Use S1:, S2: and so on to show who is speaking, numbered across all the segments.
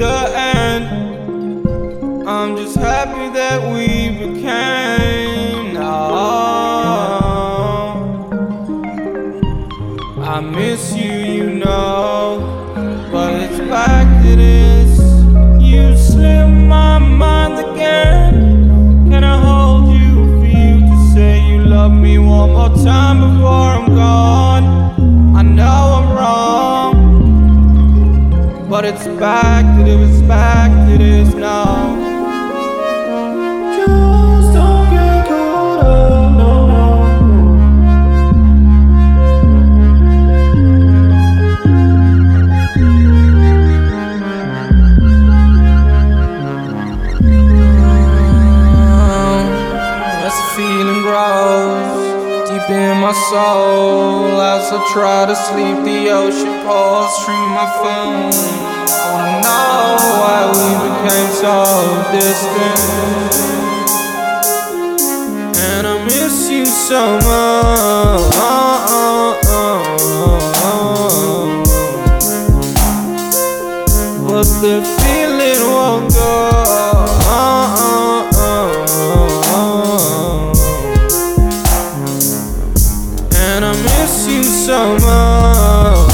S1: the end. I'm just happy that we became now. I miss you, you know, but it's back to this. You slip my mind again. Can I hold you for you to say you love me one more time before? It's back to this, back my soul, as I try to sleep, the ocean pours through my phone. I wanna know why we became so distant, and I miss you so much. But the feeling won't go. And I miss you so much.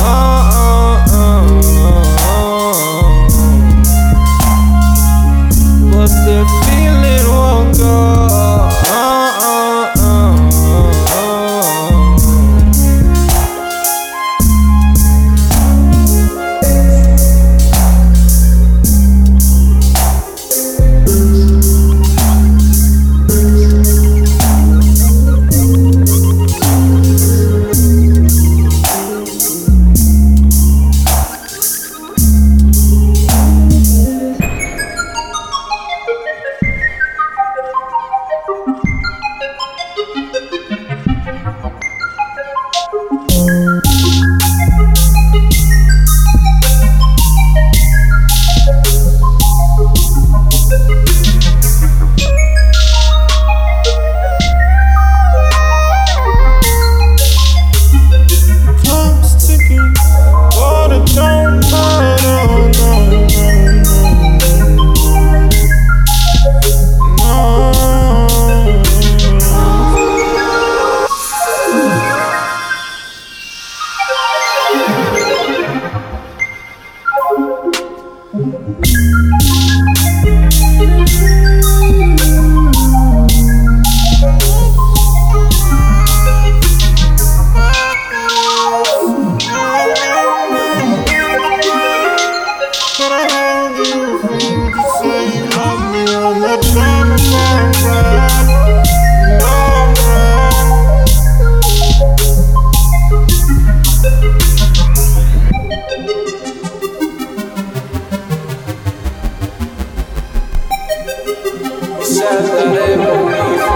S1: Says that it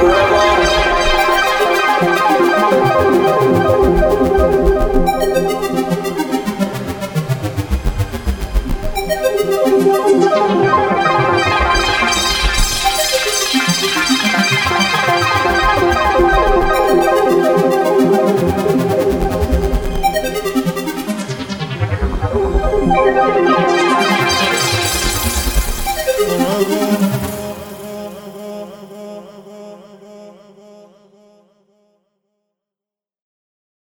S1: forever.
S2: room.